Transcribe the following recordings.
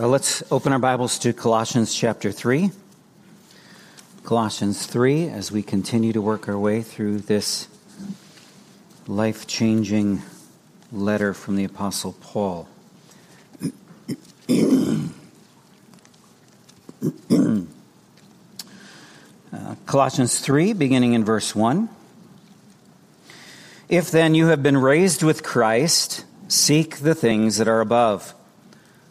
Well, let's open our Bibles to Colossians chapter 3. Colossians 3, as we continue to work our way through this life changing letter from the Apostle Paul. uh, Colossians 3, beginning in verse 1. If then you have been raised with Christ, seek the things that are above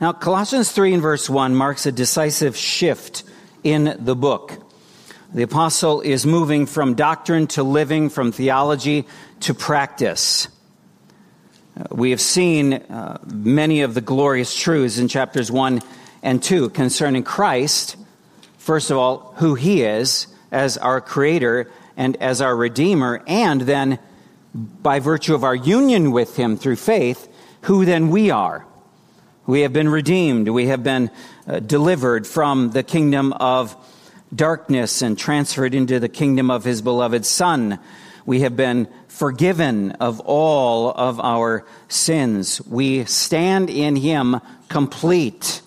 Now, Colossians 3 and verse 1 marks a decisive shift in the book. The apostle is moving from doctrine to living, from theology to practice. Uh, we have seen uh, many of the glorious truths in chapters 1 and 2 concerning Christ. First of all, who he is as our creator and as our redeemer, and then by virtue of our union with him through faith, who then we are. We have been redeemed. We have been uh, delivered from the kingdom of darkness and transferred into the kingdom of his beloved Son. We have been forgiven of all of our sins. We stand in him complete.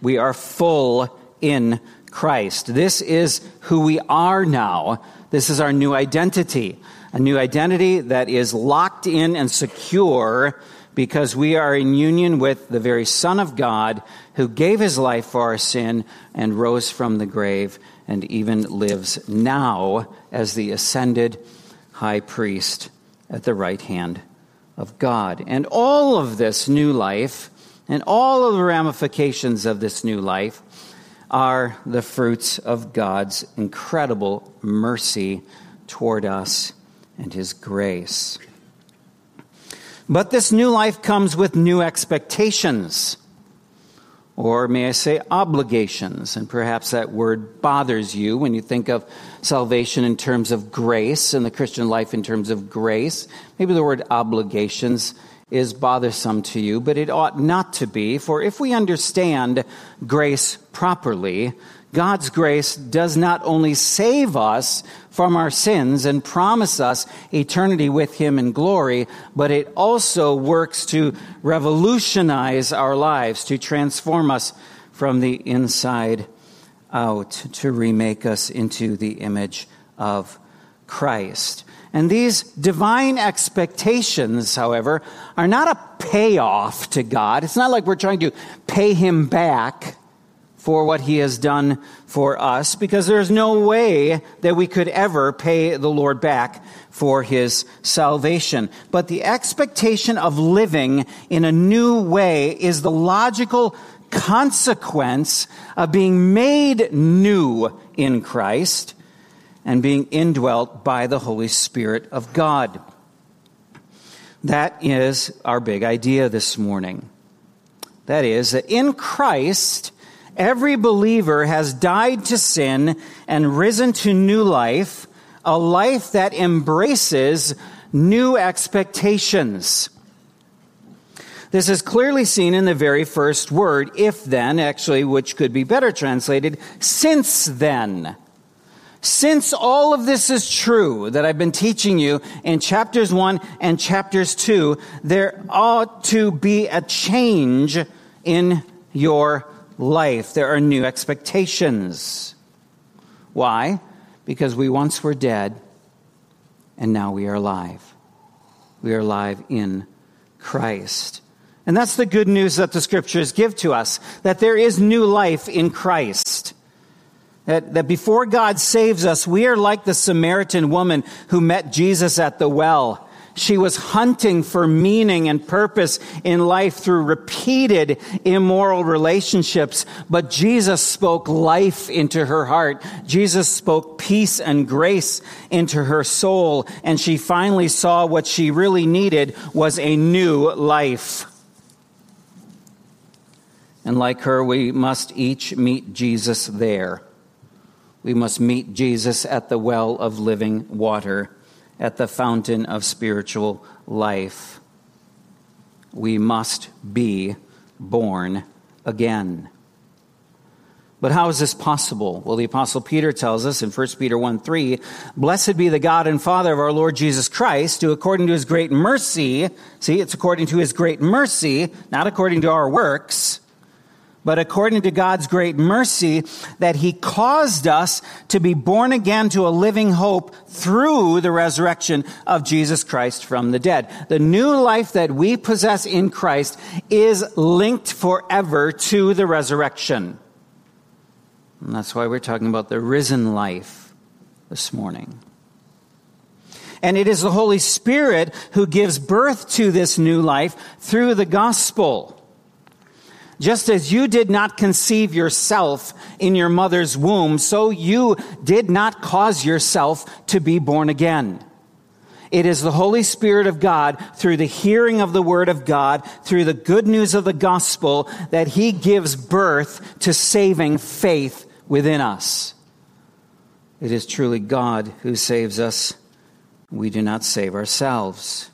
We are full in Christ. This is who we are now. This is our new identity. A new identity that is locked in and secure because we are in union with the very Son of God who gave his life for our sin and rose from the grave and even lives now as the ascended high priest at the right hand of God. And all of this new life and all of the ramifications of this new life are the fruits of God's incredible mercy toward us and his grace. But this new life comes with new expectations. Or may I say obligations? And perhaps that word bothers you when you think of salvation in terms of grace and the Christian life in terms of grace. Maybe the word obligations is bothersome to you, but it ought not to be. For if we understand grace properly, God's grace does not only save us from our sins and promise us eternity with Him in glory, but it also works to revolutionize our lives, to transform us from the inside out, to remake us into the image of Christ. And these divine expectations, however, are not a payoff to God. It's not like we're trying to pay Him back for what he has done for us because there's no way that we could ever pay the Lord back for his salvation. But the expectation of living in a new way is the logical consequence of being made new in Christ and being indwelt by the Holy Spirit of God. That is our big idea this morning. That is that in Christ, Every believer has died to sin and risen to new life, a life that embraces new expectations. This is clearly seen in the very first word, if then, actually, which could be better translated, since then. Since all of this is true that I've been teaching you in chapters 1 and chapters 2, there ought to be a change in your life. There are new expectations. Why? Because we once were dead and now we are alive. We are alive in Christ. And that's the good news that the scriptures give to us that there is new life in Christ. That, that before God saves us, we are like the Samaritan woman who met Jesus at the well she was hunting for meaning and purpose in life through repeated immoral relationships, but Jesus spoke life into her heart. Jesus spoke peace and grace into her soul, and she finally saw what she really needed was a new life. And like her, we must each meet Jesus there. We must meet Jesus at the well of living water, at the fountain of spiritual life. We must be born again. But how is this possible? Well, the apostle Peter tells us in 1 Peter 1 3, Blessed be the God and Father of our Lord Jesus Christ, who according to his great mercy, see, it's according to his great mercy, not according to our works, but according to God's great mercy, that he caused us to be born again to a living hope through the resurrection of Jesus Christ from the dead. The new life that we possess in Christ is linked forever to the resurrection. And that's why we're talking about the risen life this morning. And it is the Holy Spirit who gives birth to this new life through the gospel. Just as you did not conceive yourself in your mother's womb, so you did not cause yourself to be born again. It is the Holy Spirit of God through the hearing of the Word of God, through the good news of the gospel, that He gives birth to saving faith within us. It is truly God who saves us. We do not save ourselves.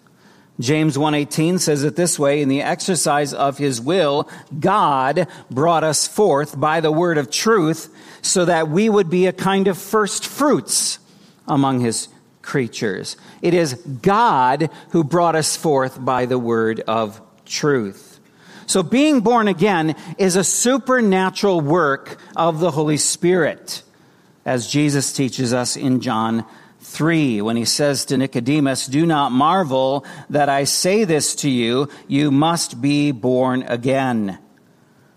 James 1:18 says it this way, in the exercise of his will, God brought us forth by the word of truth so that we would be a kind of first fruits among his creatures. It is God who brought us forth by the word of truth. So being born again is a supernatural work of the Holy Spirit, as Jesus teaches us in John 3 when he says to Nicodemus, Do not marvel that I say this to you, you must be born again.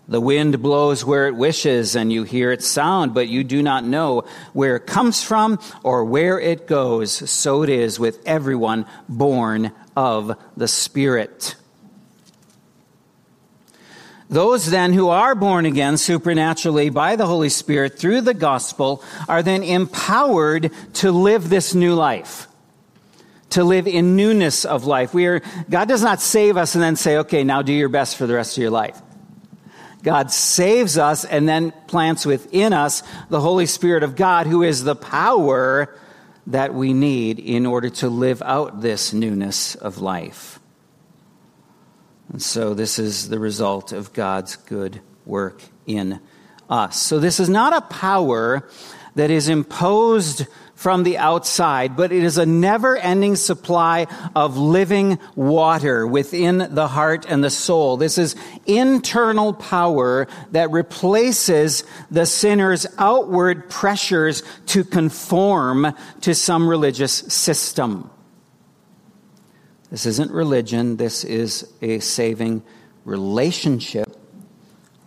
The wind blows where it wishes, and you hear its sound, but you do not know where it comes from or where it goes. So it is with everyone born of the Spirit. Those then who are born again supernaturally by the Holy Spirit through the gospel are then empowered to live this new life. To live in newness of life. We are, God does not save us and then say, okay, now do your best for the rest of your life. God saves us and then plants within us the Holy Spirit of God, who is the power that we need in order to live out this newness of life. And so this is the result of God's good work in us. So this is not a power that is imposed from the outside, but it is a never ending supply of living water within the heart and the soul. This is internal power that replaces the sinner's outward pressures to conform to some religious system. This isn't religion, this is a saving relationship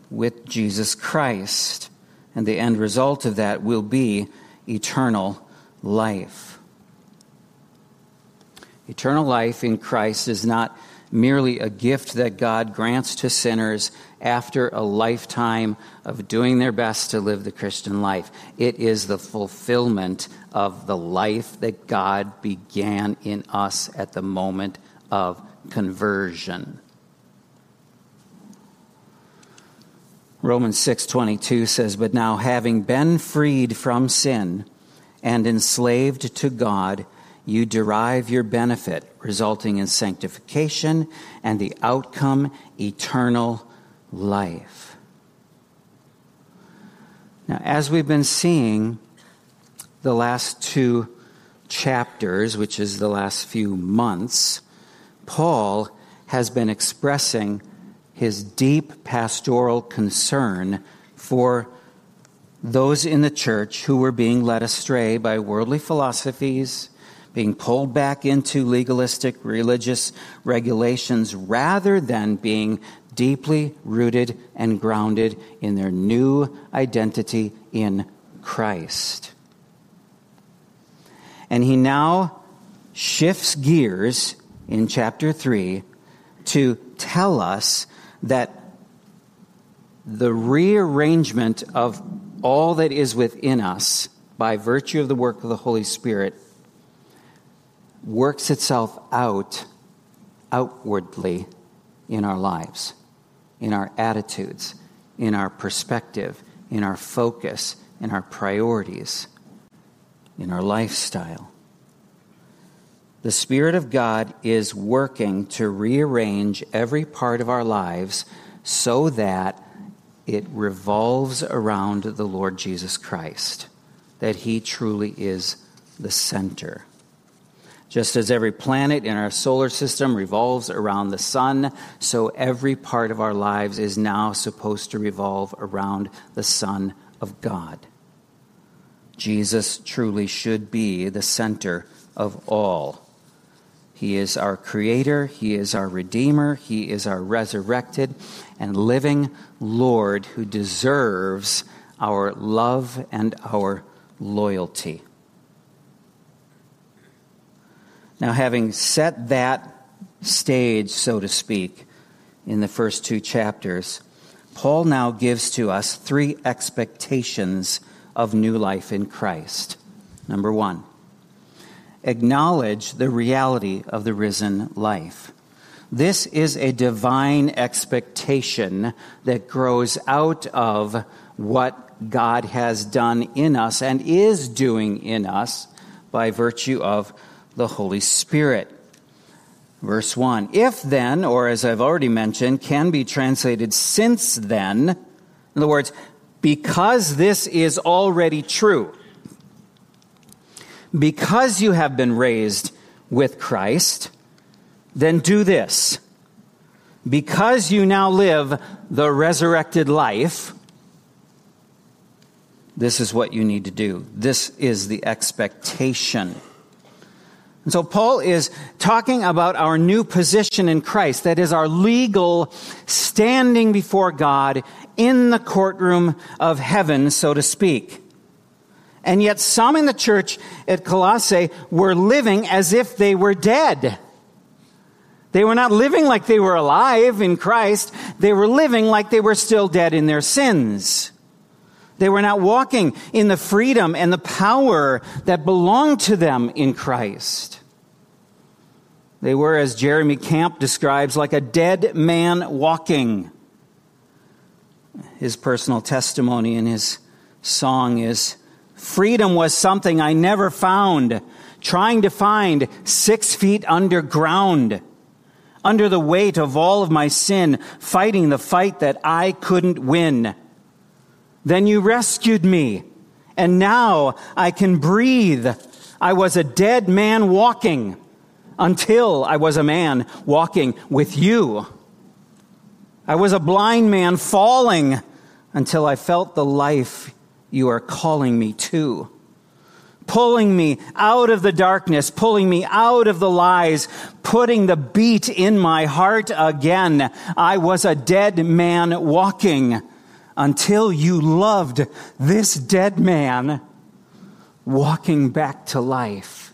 with Jesus Christ. And the end result of that will be eternal life. Eternal life in Christ is not merely a gift that God grants to sinners after a lifetime of doing their best to live the Christian life. It is the fulfillment of the life that God began in us at the moment of conversion. Romans 6:22 says, "But now having been freed from sin and enslaved to God, you derive your benefit, resulting in sanctification and the outcome eternal life. Now, as we've been seeing the last two chapters, which is the last few months, Paul has been expressing his deep pastoral concern for those in the church who were being led astray by worldly philosophies, being pulled back into legalistic religious regulations rather than being deeply rooted and grounded in their new identity in Christ. And he now shifts gears in chapter 3 to tell us that the rearrangement of all that is within us by virtue of the work of the Holy Spirit works itself out outwardly in our lives, in our attitudes, in our perspective, in our focus, in our priorities, in our lifestyle. The Spirit of God is working to rearrange every part of our lives so that it revolves around the Lord Jesus Christ, that He truly is the center. Just as every planet in our solar system revolves around the sun, so every part of our lives is now supposed to revolve around the Son of God. Jesus truly should be the center of all. He is our creator, He is our redeemer, He is our resurrected and living Lord who deserves our love and our loyalty. Now, having set that stage, so to speak, in the first two chapters, Paul now gives to us three expectations of new life in Christ. Number one, acknowledge the reality of the risen life. This is a divine expectation that grows out of what God has done in us and is doing in us by virtue of the Holy Spirit. Verse 1 If then, or as I've already mentioned, can be translated since then, in other words, because this is already true, because you have been raised with Christ, then do this. Because you now live the resurrected life, this is what you need to do. This is the expectation. And so Paul is talking about our new position in Christ. That is our legal standing before God in the courtroom of heaven, so to speak. And yet some in the church at Colossae were living as if they were dead. They were not living like they were alive in Christ. They were living like they were still dead in their sins. They were not walking in the freedom and the power that belonged to them in Christ. They were, as Jeremy Camp describes, like a dead man walking. His personal testimony in his song is Freedom was something I never found, trying to find six feet underground, under the weight of all of my sin, fighting the fight that I couldn't win. Then you rescued me, and now I can breathe. I was a dead man walking until I was a man walking with you. I was a blind man falling until I felt the life you are calling me to. Pulling me out of the darkness, pulling me out of the lies, putting the beat in my heart again. I was a dead man walking until you loved this dead man walking back to life.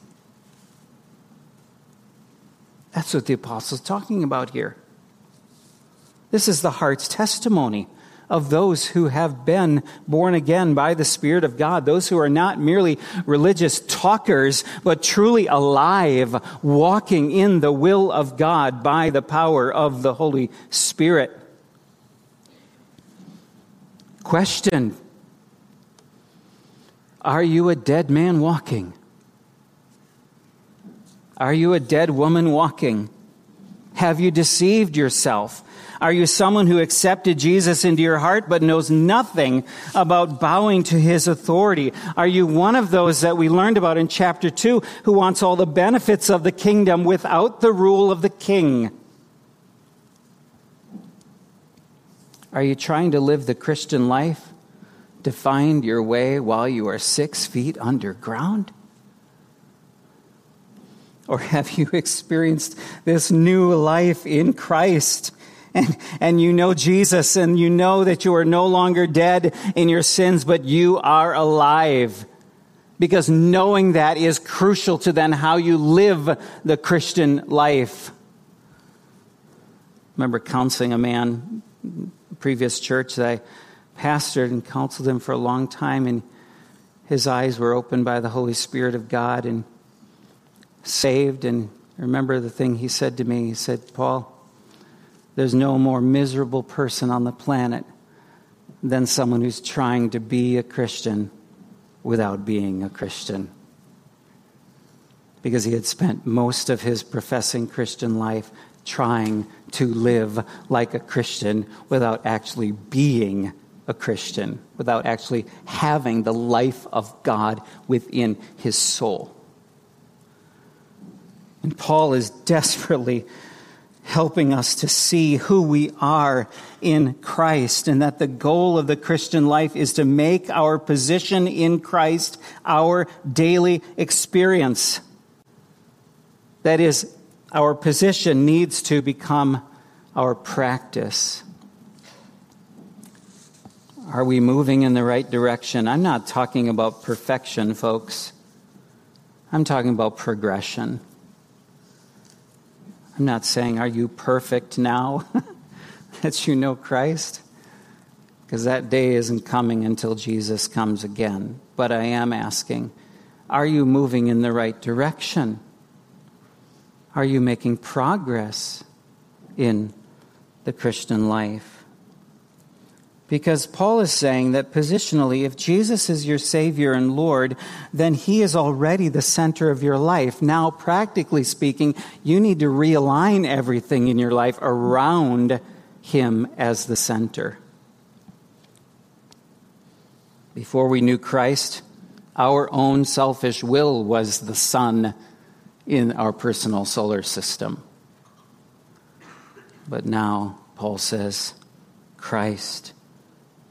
That's what the apostle's talking about here. This is the heart's testimony of those who have been born again by the Spirit of God, those who are not merely religious talkers, but truly alive, walking in the will of God by the power of the Holy Spirit. Question Are you a dead man walking? Are you a dead woman walking? Have you deceived yourself? Are you someone who accepted Jesus into your heart but knows nothing about bowing to his authority? Are you one of those that we learned about in chapter 2 who wants all the benefits of the kingdom without the rule of the king? Are you trying to live the Christian life to find your way while you are six feet underground? Or have you experienced this new life in Christ? And, and you know Jesus and you know that you are no longer dead in your sins, but you are alive. Because knowing that is crucial to then how you live the Christian life. I remember counseling a man, previous church that I pastored and counseled him for a long time, and his eyes were opened by the Holy Spirit of God, and saved. And remember the thing he said to me? He said, Paul, there's no more miserable person on the planet than someone who's trying to be a Christian without being a Christian. Because he had spent most of his professing Christian life trying to live like a Christian without actually being a Christian, without actually having the life of God within his soul. And Paul is desperately helping us to see who we are in Christ and that the goal of the Christian life is to make our position in Christ our daily experience. That is, our position needs to become our practice. Are we moving in the right direction? I'm not talking about perfection, folks. I'm talking about progression. I'm not saying, are you perfect now that you know Christ? Because that day isn't coming until Jesus comes again. But I am asking, are you moving in the right direction? Are you making progress in the Christian life? Because Paul is saying that positionally, if Jesus is your Savior and Lord, then He is already the center of your life. Now, practically speaking, you need to realign everything in your life around Him as the center. Before we knew Christ, our own selfish will was the sun in our personal solar system. But now, Paul says, Christ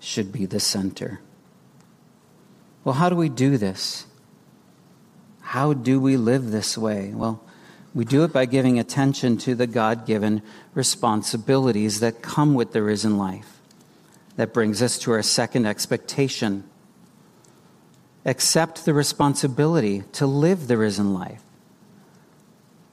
should be the center. Well, how do we do this? How do we live this way? Well, we do it by giving attention to the God given responsibilities that come with the risen life. That brings us to our second expectation. Accept the responsibility to live the risen life.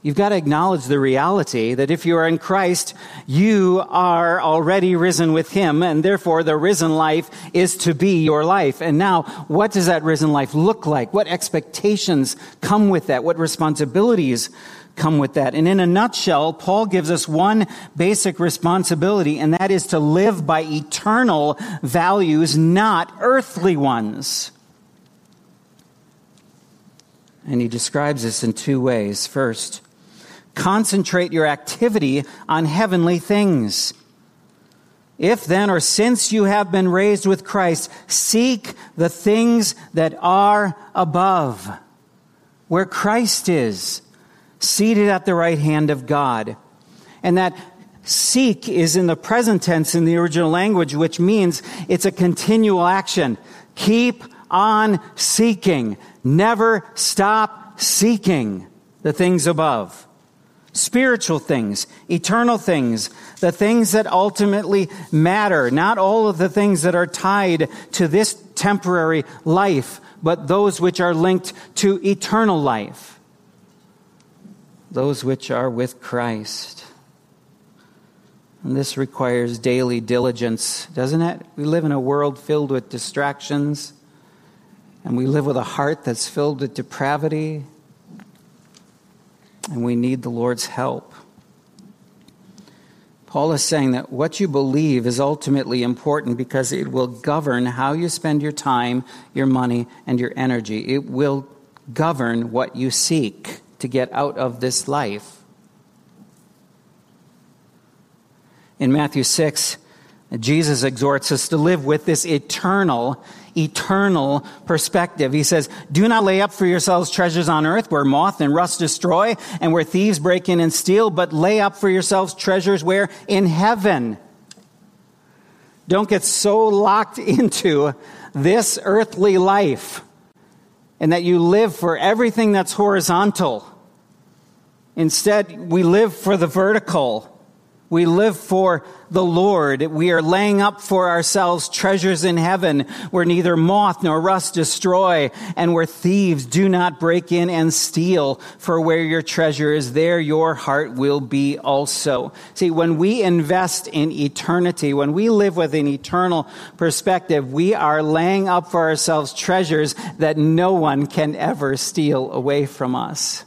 You've got to acknowledge the reality that if you are in Christ, you are already risen with Him, and therefore the risen life is to be your life. And now, what does that risen life look like? What expectations come with that? What responsibilities come with that? And in a nutshell, Paul gives us one basic responsibility, and that is to live by eternal values, not earthly ones. And he describes this in two ways. First, concentrate your activity on heavenly things. If then, or since you have been raised with Christ, seek the things that are above, where Christ is, seated at the right hand of God. And that seek is in the present tense in the original language, which means it's a continual action. Keep on seeking. Never stop seeking the things above spiritual things, eternal things, the things that ultimately matter, not all of the things that are tied to this temporary life, but those which are linked to eternal life, those which are with Christ. And this requires daily diligence, doesn't it? We live in a world filled with distractions, and we live with a heart that's filled with depravity and we need the Lord's help. Paul is saying that what you believe is ultimately important because it will govern how you spend your time, your money, and your energy. It will govern what you seek to get out of this life. In Matthew 6, Jesus exhorts us to live with this eternal eternal perspective. He says, do not lay up for yourselves treasures on earth where moth and rust destroy and where thieves break in and steal, but lay up for yourselves treasures where? In heaven. Don't get so locked into this earthly life and that you live for everything that's horizontal. Instead, we live for the vertical. We live for the Lord. We are laying up for ourselves treasures in heaven where neither moth nor rust destroy and where thieves do not break in and steal. For where your treasure is, there your heart will be also. See, when we invest in eternity, when we live with an eternal perspective, we are laying up for ourselves treasures that no one can ever steal away from us.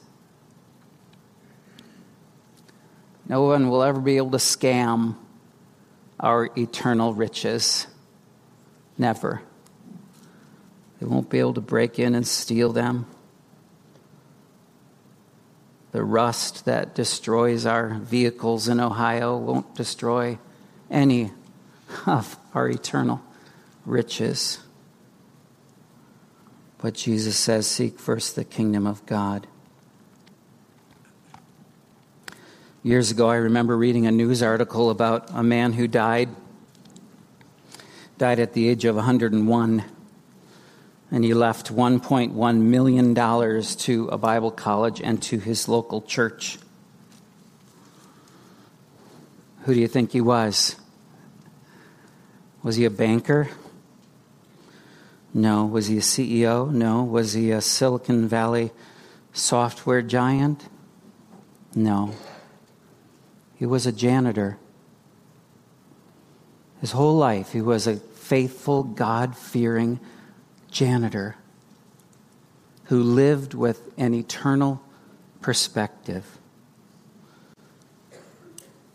No one will ever be able to scam our eternal riches. Never. They won't be able to break in and steal them. The rust that destroys our vehicles in Ohio won't destroy any of our eternal riches. But Jesus says, Seek first the kingdom of God. Years ago, I remember reading a news article about a man who died, died at the age of 101, and he left $1.1 million to a Bible college and to his local church. Who do you think he was? Was he a banker? No. Was he a CEO? No. Was he a Silicon Valley software giant? No. He was a janitor. His whole life, he was a faithful, God fearing janitor who lived with an eternal perspective.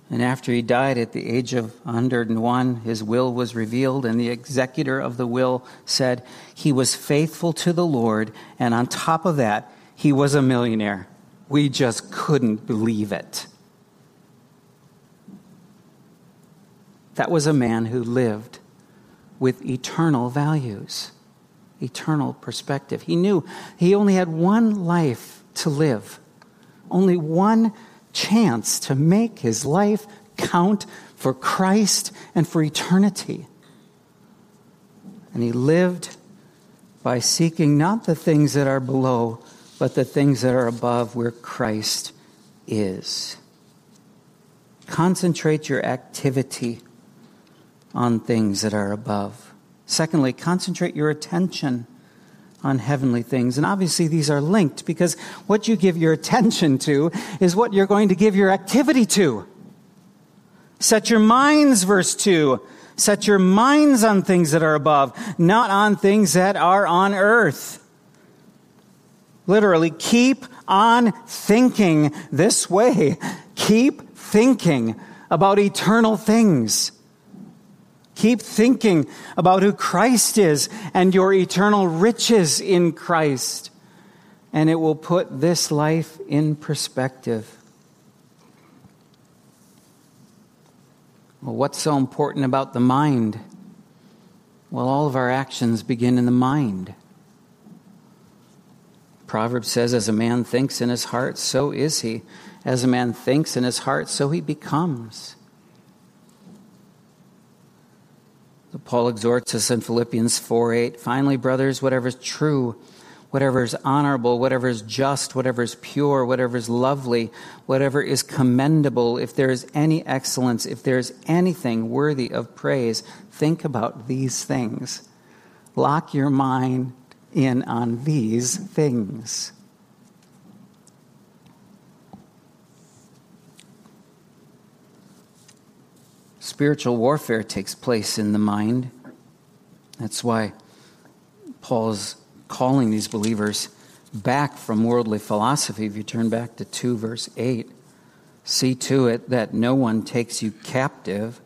And after he died at the age of 101, his will was revealed, and the executor of the will said he was faithful to the Lord, and on top of that, he was a millionaire. We just couldn't believe it. That was a man who lived with eternal values, eternal perspective. He knew he only had one life to live, only one chance to make his life count for Christ and for eternity. And he lived by seeking not the things that are below, but the things that are above where Christ is. Concentrate your activity on things that are above. Secondly, concentrate your attention on heavenly things. And obviously, these are linked because what you give your attention to is what you're going to give your activity to. Set your minds, verse 2. Set your minds on things that are above, not on things that are on earth. Literally, keep on thinking this way. Keep thinking about eternal things. Keep thinking about who Christ is and your eternal riches in Christ, and it will put this life in perspective. Well, what's so important about the mind? Well, all of our actions begin in the mind. Proverbs says, As a man thinks in his heart, so is he. As a man thinks in his heart, so he becomes. Paul exhorts us in Philippians 4 8. Finally, brothers, whatever is true, whatever is honorable, whatever is just, whatever is pure, whatever is lovely, whatever is commendable, if there is any excellence, if there is anything worthy of praise, think about these things. Lock your mind in on these things. Spiritual warfare takes place in the mind. That's why Paul is calling these believers back from worldly philosophy. If you turn back to 2, verse 8, see to it that no one takes you captive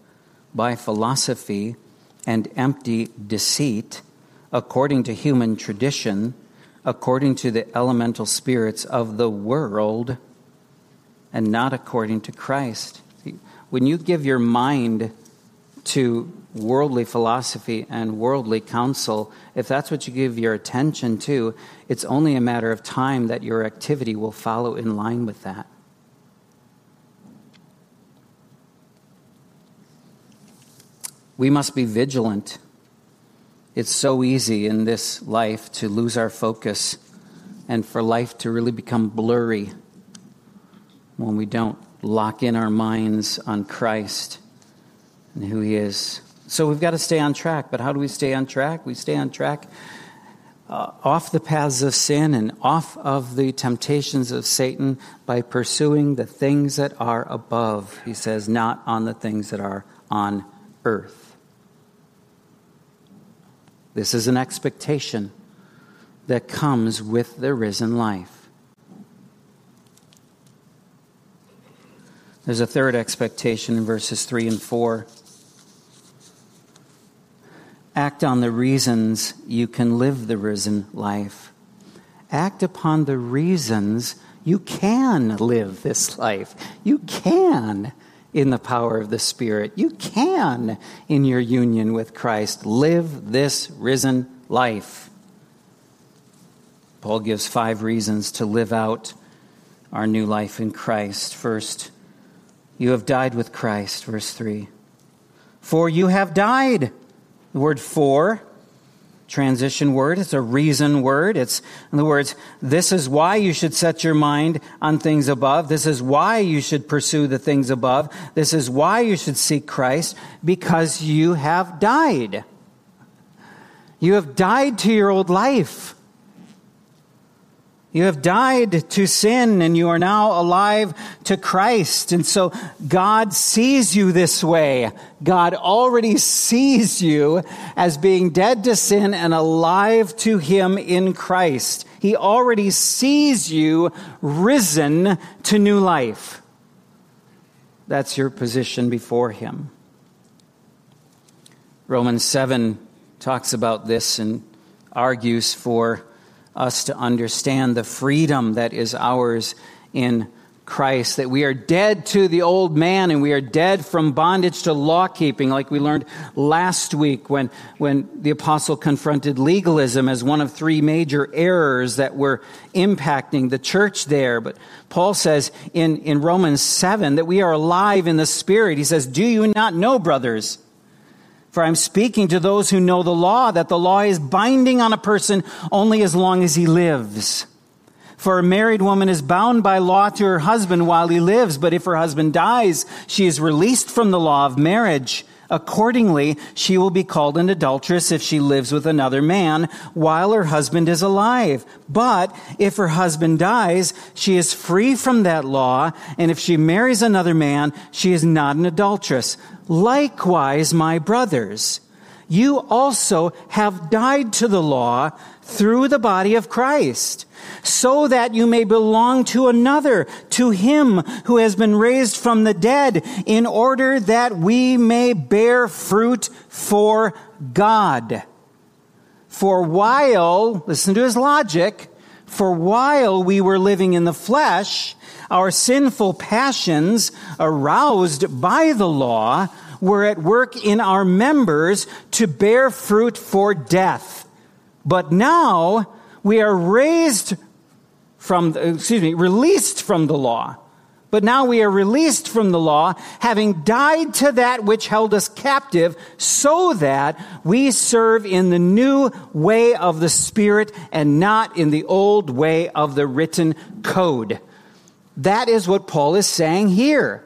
by philosophy and empty deceit, according to human tradition, according to the elemental spirits of the world, and not according to Christ when you give your mind to worldly philosophy and worldly counsel, if that's what you give your attention to, it's only a matter of time that your activity will follow in line with that. We must be vigilant. It's so easy in this life to lose our focus and for life to really become blurry when we don't lock in our minds on Christ and who He is. So we've got to stay on track. But how do we stay on track? We stay on track uh, off the paths of sin and off of the temptations of Satan by pursuing the things that are above. He says, not on the things that are on earth. This is an expectation that comes with the risen life. There's a third expectation in verses 3 and 4. act on the reasons you can live the risen life. Act upon the reasons you can live this life. You can, in the power of the Spirit, you can, in your union with Christ, live this risen life. Paul gives five reasons to live out our new life in Christ. First, you have died with Christ, verse 3. For you have died. The word for, transition word, it's a reason word. It's, in other words, this is why you should set your mind on things above. This is why you should pursue the things above. This is why you should seek Christ, because you have died. You have died to your old life. You have died to sin and you are now alive to Christ. And so God sees you this way. God already sees you as being dead to sin and alive to Him in Christ. He already sees you risen to new life. That's your position before Him. Romans 7 talks about this and argues for us to understand the freedom that is ours in Christ, that we are dead to the old man and we are dead from bondage to law keeping, like we learned last week when, when the apostle confronted legalism as one of three major errors that were impacting the church there. But Paul says in, in Romans 7 that we are alive in the Spirit. He says, Do you not know, brothers? For I'm speaking to those who know the law, that the law is binding on a person only as long as he lives. For a married woman is bound by law to her husband while he lives, but if her husband dies, she is released from the law of marriage. Accordingly, she will be called an adulteress if she lives with another man while her husband is alive. But if her husband dies, she is free from that law, and if she marries another man, she is not an adulteress. Likewise, my brothers, you also have died to the law through the body of Christ, so that you may belong to another, to him who has been raised from the dead, in order that we may bear fruit for God. For while, listen to his logic, for while we were living in the flesh, our sinful passions, aroused by the law, were at work in our members to bear fruit for death. But now we are raised from, uh, excuse me, released from the law. But now we are released from the law, having died to that which held us captive, so that we serve in the new way of the Spirit and not in the old way of the written code. That is what Paul is saying here.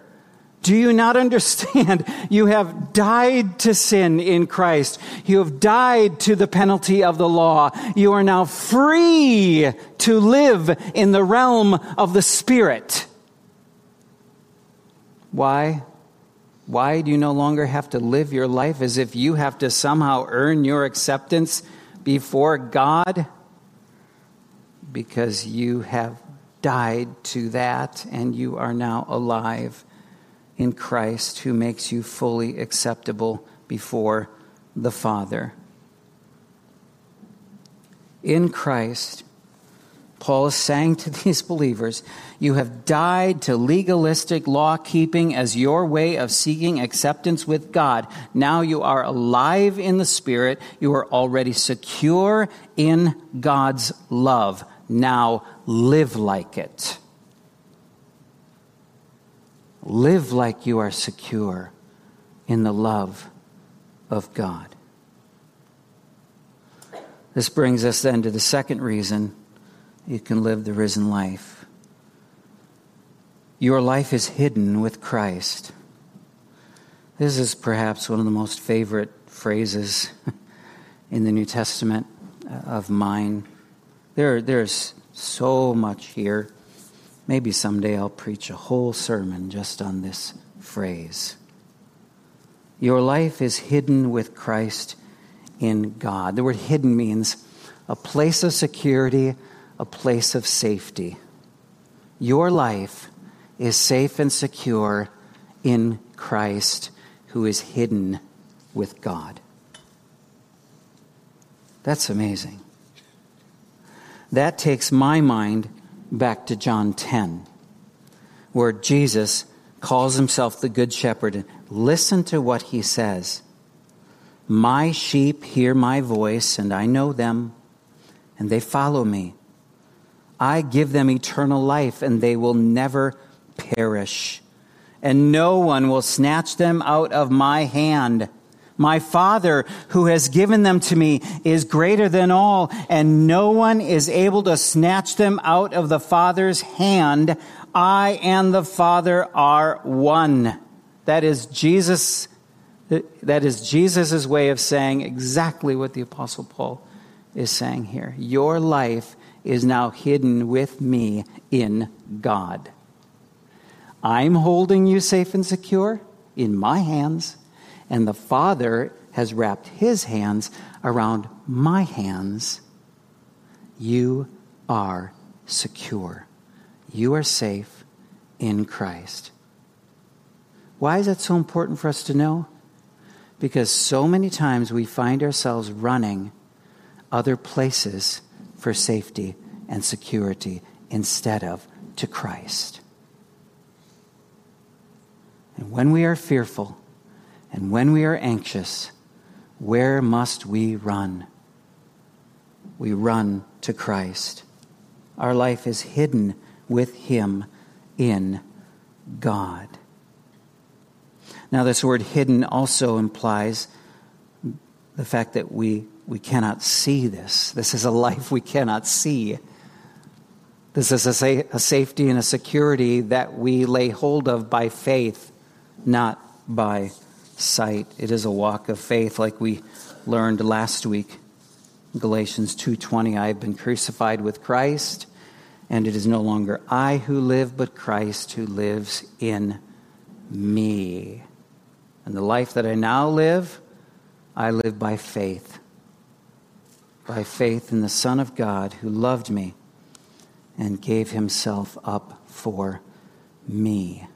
Do you not understand? You have died to sin in Christ. You have died to the penalty of the law. You are now free to live in the realm of the Spirit. Why? Why do you no longer have to live your life as if you have to somehow earn your acceptance before God? Because you have died to that and you are now alive in Christ who makes you fully acceptable before the Father. In Christ, Paul is saying to these believers, You have died to legalistic law keeping as your way of seeking acceptance with God. Now you are alive in the Spirit. You are already secure in God's love. Now live like it. Live like you are secure in the love of God. This brings us then to the second reason you can live the risen life. Your life is hidden with Christ. This is perhaps one of the most favorite phrases in the New Testament uh, of mine. There, there's so much here. Maybe someday I'll preach a whole sermon just on this phrase. Your life is hidden with Christ in God. The word hidden means a place of security, a place of safety. Your life is safe and secure in Christ, who is hidden with God. That's amazing. That takes my mind back to John 10, where Jesus calls himself the Good Shepherd. Listen to what he says My sheep hear my voice, and I know them, and they follow me. I give them eternal life, and they will never perish, and no one will snatch them out of my hand. My Father, who has given them to me, is greater than all, and no one is able to snatch them out of the Father's hand. I and the Father are one. That is Jesus. That is Jesus' way of saying exactly what the Apostle Paul is saying here. Your life is now hidden with me in God. I'm holding you safe and secure in my hands and the Father has wrapped his hands around my hands. You are secure. You are safe in Christ. Why is that so important for us to know? Because so many times we find ourselves running other places for safety and security instead of to Christ. And when we are fearful, and when we are anxious, where must we run? We run to Christ. Our life is hidden with Him in God. Now, this word hidden also implies the fact that we, we cannot see this. This is a life we cannot see. This is a, sa- a safety and a security that we lay hold of by faith, not by sight. It is a walk of faith like we learned last week. Galatians 2:20 I have been crucified with Christ and it is no longer I who live but Christ who lives in me. And the life that I now live I live by faith. By faith in the Son of God who loved me and gave himself up for me.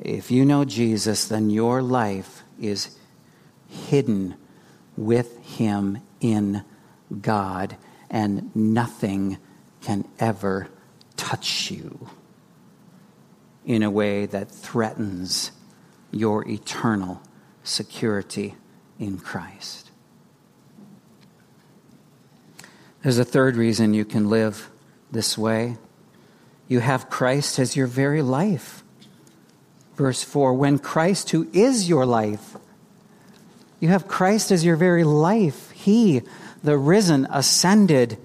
If you know Jesus, then your life is hidden with Him in God, and nothing can ever touch you in a way that threatens your eternal security in Christ. There's a third reason you can live this way. You have Christ as your very life. Verse 4 When Christ, who is your life, you have Christ as your very life, He, the risen, ascended,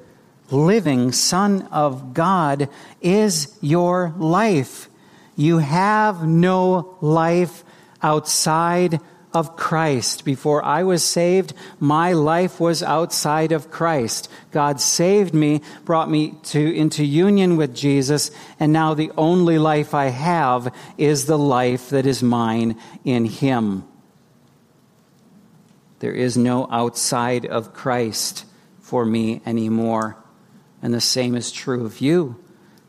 living Son of God, is your life. You have no life outside of Christ. Before I was saved, my life was outside of Christ. God saved me, brought me to, into union with Jesus, and now the only life I have is the life that is mine in Him. There is no outside of Christ for me anymore. And the same is true of you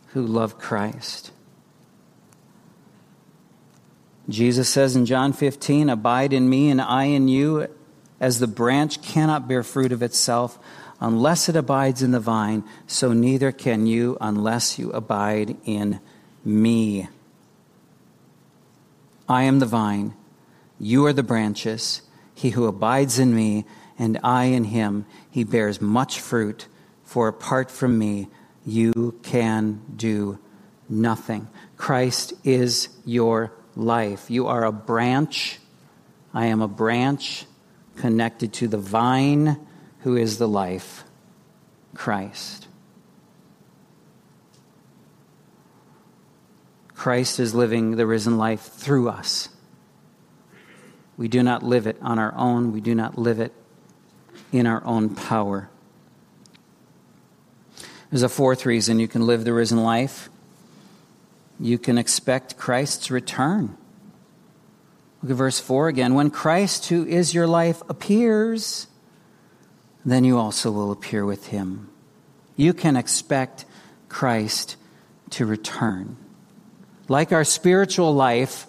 who love Christ. Jesus says in John 15, Abide in me and I in you, as the branch cannot bear fruit of itself unless it abides in the vine, so neither can you unless you abide in me. I am the vine, you are the branches. He who abides in me and I in him, he bears much fruit, for apart from me, you can do nothing. Christ is your life. You are a branch. I am a branch connected to the vine who is the life, Christ. Christ is living the risen life through us. We do not live it on our own, we do not live it in our own power. There's a fourth reason you can live the risen life you can expect Christ's return. Look at verse 4 again. When Christ, who is your life, appears, then you also will appear with him. You can expect Christ to return. Like our spiritual life,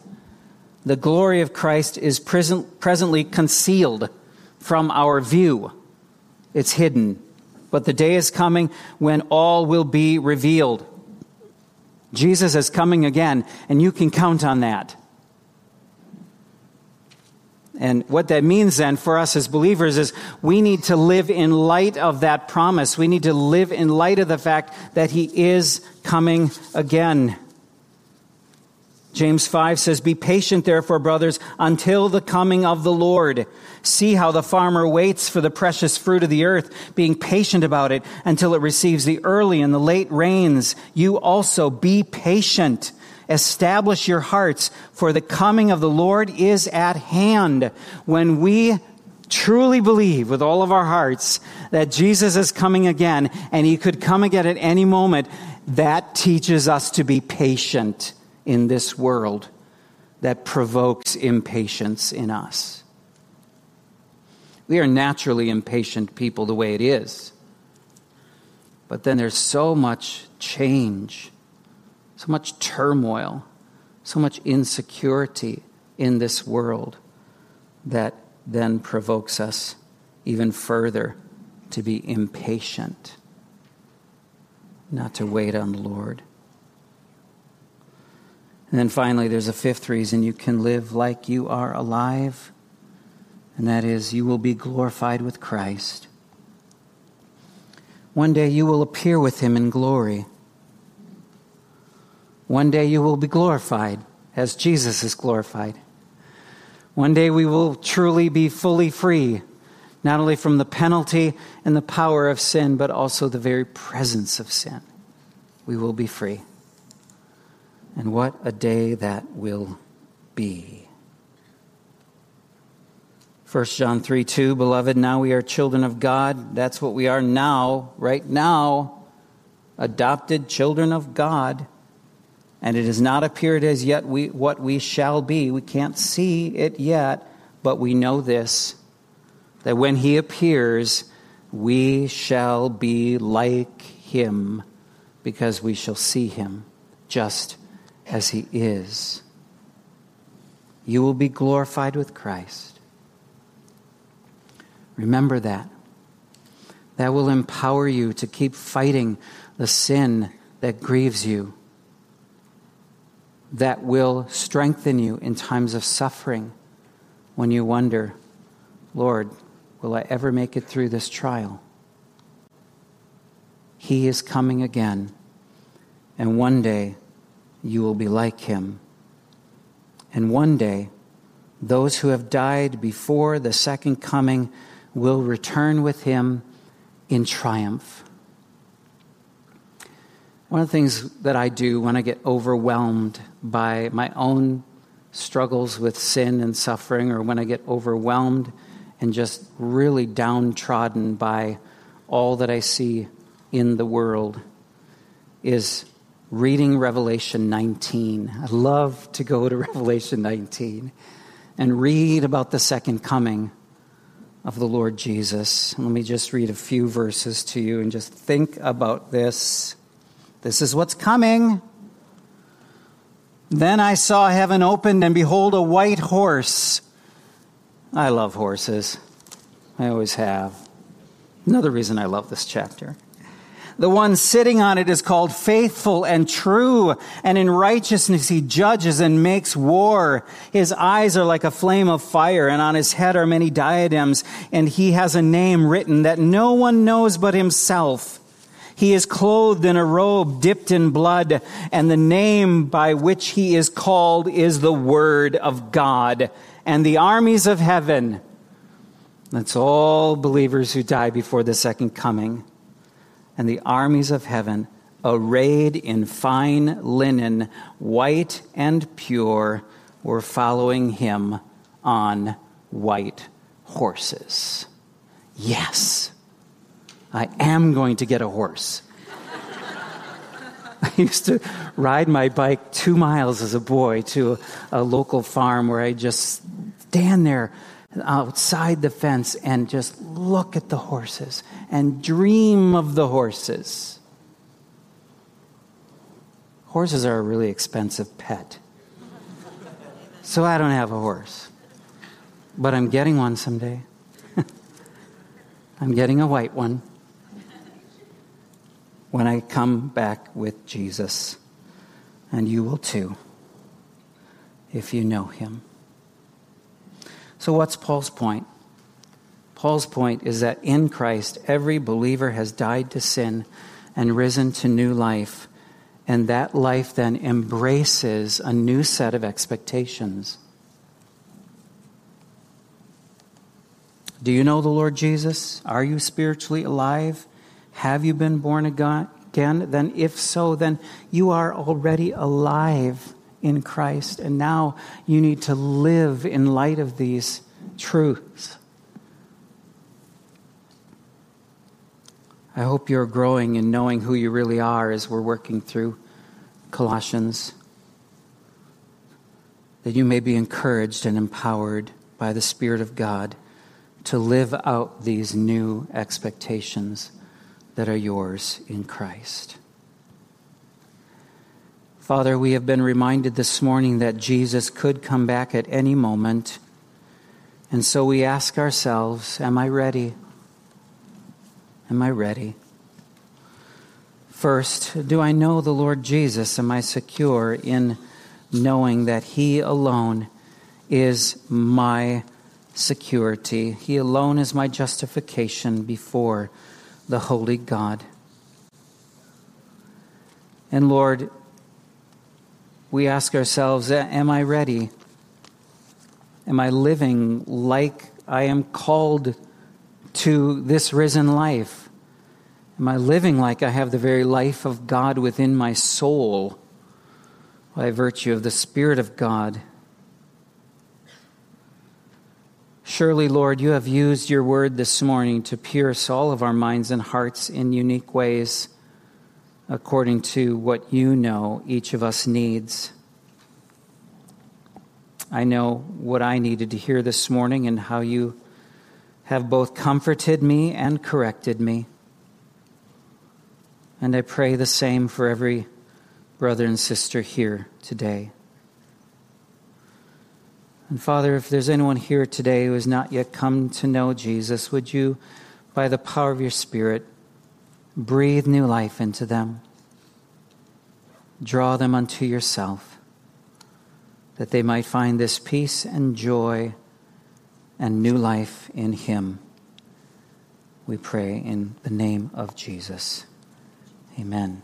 the glory of Christ is present, presently concealed from our view. it's hidden. But the day is coming when all will be revealed. Jesus is coming again, and you can count on that. And what that means then for us as believers is we need to live in light of that promise. We need to live in light of the fact that He is coming again. James 5 says, Be patient, therefore, brothers, until the coming of the Lord. See how the farmer waits for the precious fruit of the earth, being patient about it until it receives the early and the late rains. You also be patient. Establish your hearts, for the coming of the Lord is at hand. When we truly believe with all of our hearts that Jesus is coming again and he could come again at any moment, that teaches us to be patient in this world that provokes impatience in us. We are naturally impatient people the way it is. But then there's so much change so much turmoil, so much insecurity in this world that then provokes us even further to be impatient, not to wait on the Lord. And then finally, there's a fifth reason you can live like you are alive, and that is you will be glorified with Christ. One day you will appear with him in glory. One day you will be glorified as Jesus is glorified. One day we will truly be fully free, not only from the penalty and the power of sin, but also the very presence of sin. We will be free. And what a day that will be. 1 John 3 2, beloved, now we are children of God. That's what we are now, right now. Adopted children of God and it has not appeared as yet we, what we shall be. We can't see it yet, but we know this that when he appears, we shall be like him because we shall see him just as he is. You will be glorified with Christ. Remember that. That will empower you to keep fighting the sin that grieves you that will strengthen you in times of suffering when you wonder, Lord, will I ever make it through this trial? He is coming again, and one day you will be like him. And one day, those who have died before the second coming will return with him in triumph. One of the things that I do when I get overwhelmed by my own struggles with sin and suffering, or when I get overwhelmed and just really downtrodden by all that I see in the world, is reading Revelation 19. I love to go to Revelation 19 and read about the second coming of the Lord Jesus. Let me just read a few verses to you and just think about this. This is what's coming. Then I saw heaven opened, and behold, a white horse. I love horses. I always have. Another reason I love this chapter. The one sitting on it is called faithful and true, and in righteousness he judges and makes war. His eyes are like a flame of fire, and on his head are many diadems, and he has a name written that no one knows but himself. He is clothed in a robe dipped in blood, and the name by which he is called is the Word of God. And the armies of heaven, that's all believers who die before the second coming, and the armies of heaven, arrayed in fine linen, white and pure, were following him on white horses. Yes. I am going to get a horse. I used to ride my bike two miles as a boy to a, local farm where I just stand there outside the fence and just look at the horses and dream of the horses. Horses are a really expensive pet. So I don't have a horse. But I'm getting one someday. I'm getting a white one when I come back with Jesus. And you will too, if you know him. So, what's Paul's point? Paul's point is that in Christ, every believer has died to sin and risen to new life. And that life then embraces a new set of expectations. Do you know the Lord Jesus? Are you spiritually alive? Have you been born again? Then, if so, then you are already alive in Christ. And now you need to live in light of these truths. I hope you're growing in knowing who you really are as we're working through Colossians. That you may be encouraged and empowered by the Spirit of God to live out these new expectations that are yours in Christ. Father, we have been reminded this morning that Jesus could come back at any moment. And so we ask ourselves, Am I ready? Am I ready? First, do I know the Lord Jesus? Am I secure in knowing that He alone is my security? He alone is my justification before the Holy God. And Lord, we ask ourselves Am I ready? Am I living like I am called to this risen life? Am I living like I have the very life of God within my soul by virtue of the Spirit of God? Surely, Lord, you have used your word this morning to pierce all of our minds and hearts in unique ways according to what you know each of us needs. I know what I needed to hear this morning and how you have both comforted me and corrected me. And I pray the same for every brother and sister here today. And Father, if there's anyone here today who has not yet come to know Jesus, would you, by the power of your Spirit, breathe new life into them? Draw them unto yourself, that they might find this peace and joy and new life in Him. We pray in the name of Jesus. Amen.